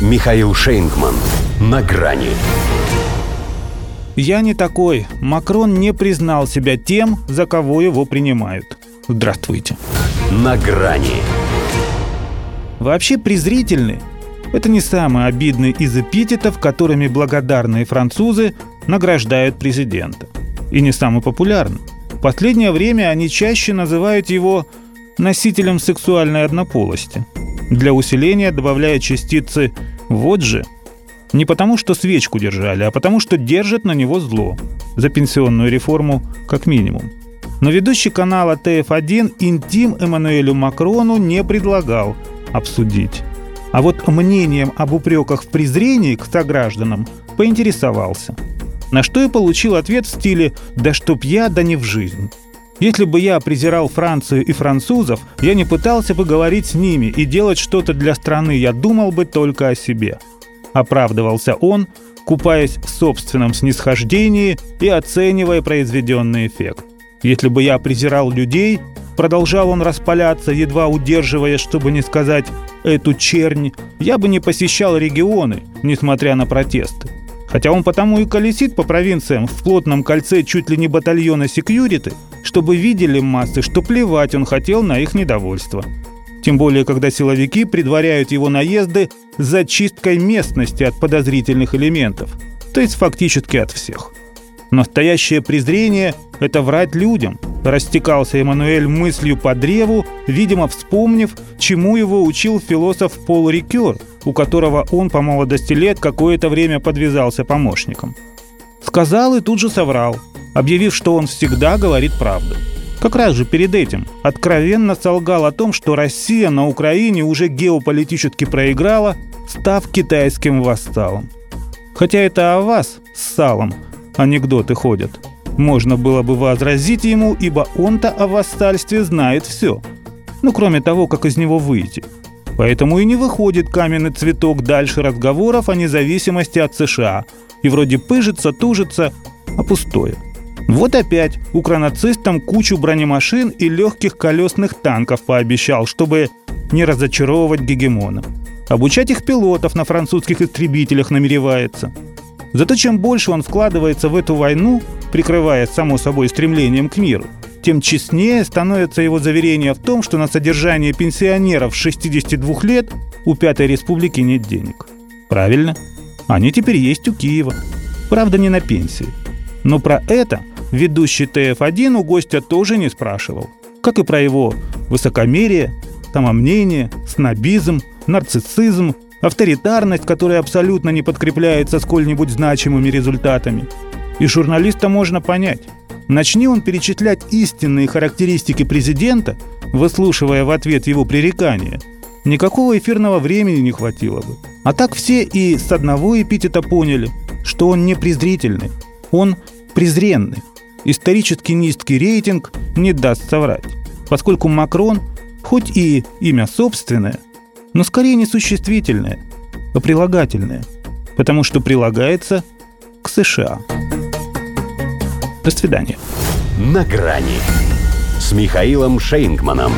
Михаил Шейнгман. На грани. Я не такой. Макрон не признал себя тем, за кого его принимают. Здравствуйте. На грани. Вообще презрительный – это не самый обидный из эпитетов, которыми благодарные французы награждают президента. И не самый популярный. В последнее время они чаще называют его носителем сексуальной однополости. Для усиления добавляя частицы «вот же», не потому, что свечку держали, а потому, что держат на него зло. За пенсионную реформу как минимум. Но ведущий канала ТФ1 интим Эммануэлю Макрону не предлагал – обсудить. А вот мнением об упреках в презрении к согражданам поинтересовался. На что и получил ответ в стиле «да чтоб я, да не в жизнь». Если бы я презирал Францию и французов, я не пытался бы говорить с ними и делать что-то для страны, я думал бы только о себе. Оправдывался он, купаясь в собственном снисхождении и оценивая произведенный эффект. Если бы я презирал людей, Продолжал он распаляться, едва удерживая, чтобы не сказать «эту чернь», я бы не посещал регионы, несмотря на протесты. Хотя он потому и колесит по провинциям в плотном кольце чуть ли не батальона секьюриты, чтобы видели массы, что плевать он хотел на их недовольство. Тем более, когда силовики предваряют его наезды зачисткой местности от подозрительных элементов, то есть фактически от всех. Настоящее презрение – это врать людям – Растекался Эммануэль мыслью по древу, видимо, вспомнив, чему его учил философ Пол Рикер, у которого он по молодости лет какое-то время подвязался помощником. Сказал и тут же соврал, объявив, что он всегда говорит правду. Как раз же перед этим откровенно солгал о том, что Россия на Украине уже геополитически проиграла, став китайским вассалом. Хотя это о вас с салом анекдоты ходят – можно было бы возразить ему, ибо он-то о вассальстве знает все. Ну, кроме того, как из него выйти. Поэтому и не выходит каменный цветок дальше разговоров о независимости от США. И вроде пыжится, тужится, а пустое. Вот опять укронацистам кучу бронемашин и легких колесных танков пообещал, чтобы не разочаровывать гегемона. Обучать их пилотов на французских истребителях намеревается. Зато чем больше он вкладывается в эту войну, прикрываясь само собой стремлением к миру, тем честнее становится его заверение в том, что на содержание пенсионеров 62 лет у Пятой Республики нет денег. Правильно. Они теперь есть у Киева. Правда, не на пенсии. Но про это ведущий ТФ-1 у гостя тоже не спрашивал. Как и про его высокомерие, самомнение, снобизм, нарциссизм, авторитарность, которая абсолютно не подкрепляется сколь-нибудь значимыми результатами – и журналиста можно понять. Начни он перечислять истинные характеристики президента, выслушивая в ответ его пререкания, никакого эфирного времени не хватило бы. А так все и с одного эпитета поняли, что он не презрительный, он презренный. Исторически низкий рейтинг не даст соврать, поскольку Макрон, хоть и имя собственное, но скорее не существительное, а прилагательное, потому что прилагается к США. До свидания. На грани с Михаилом Шейнгманом.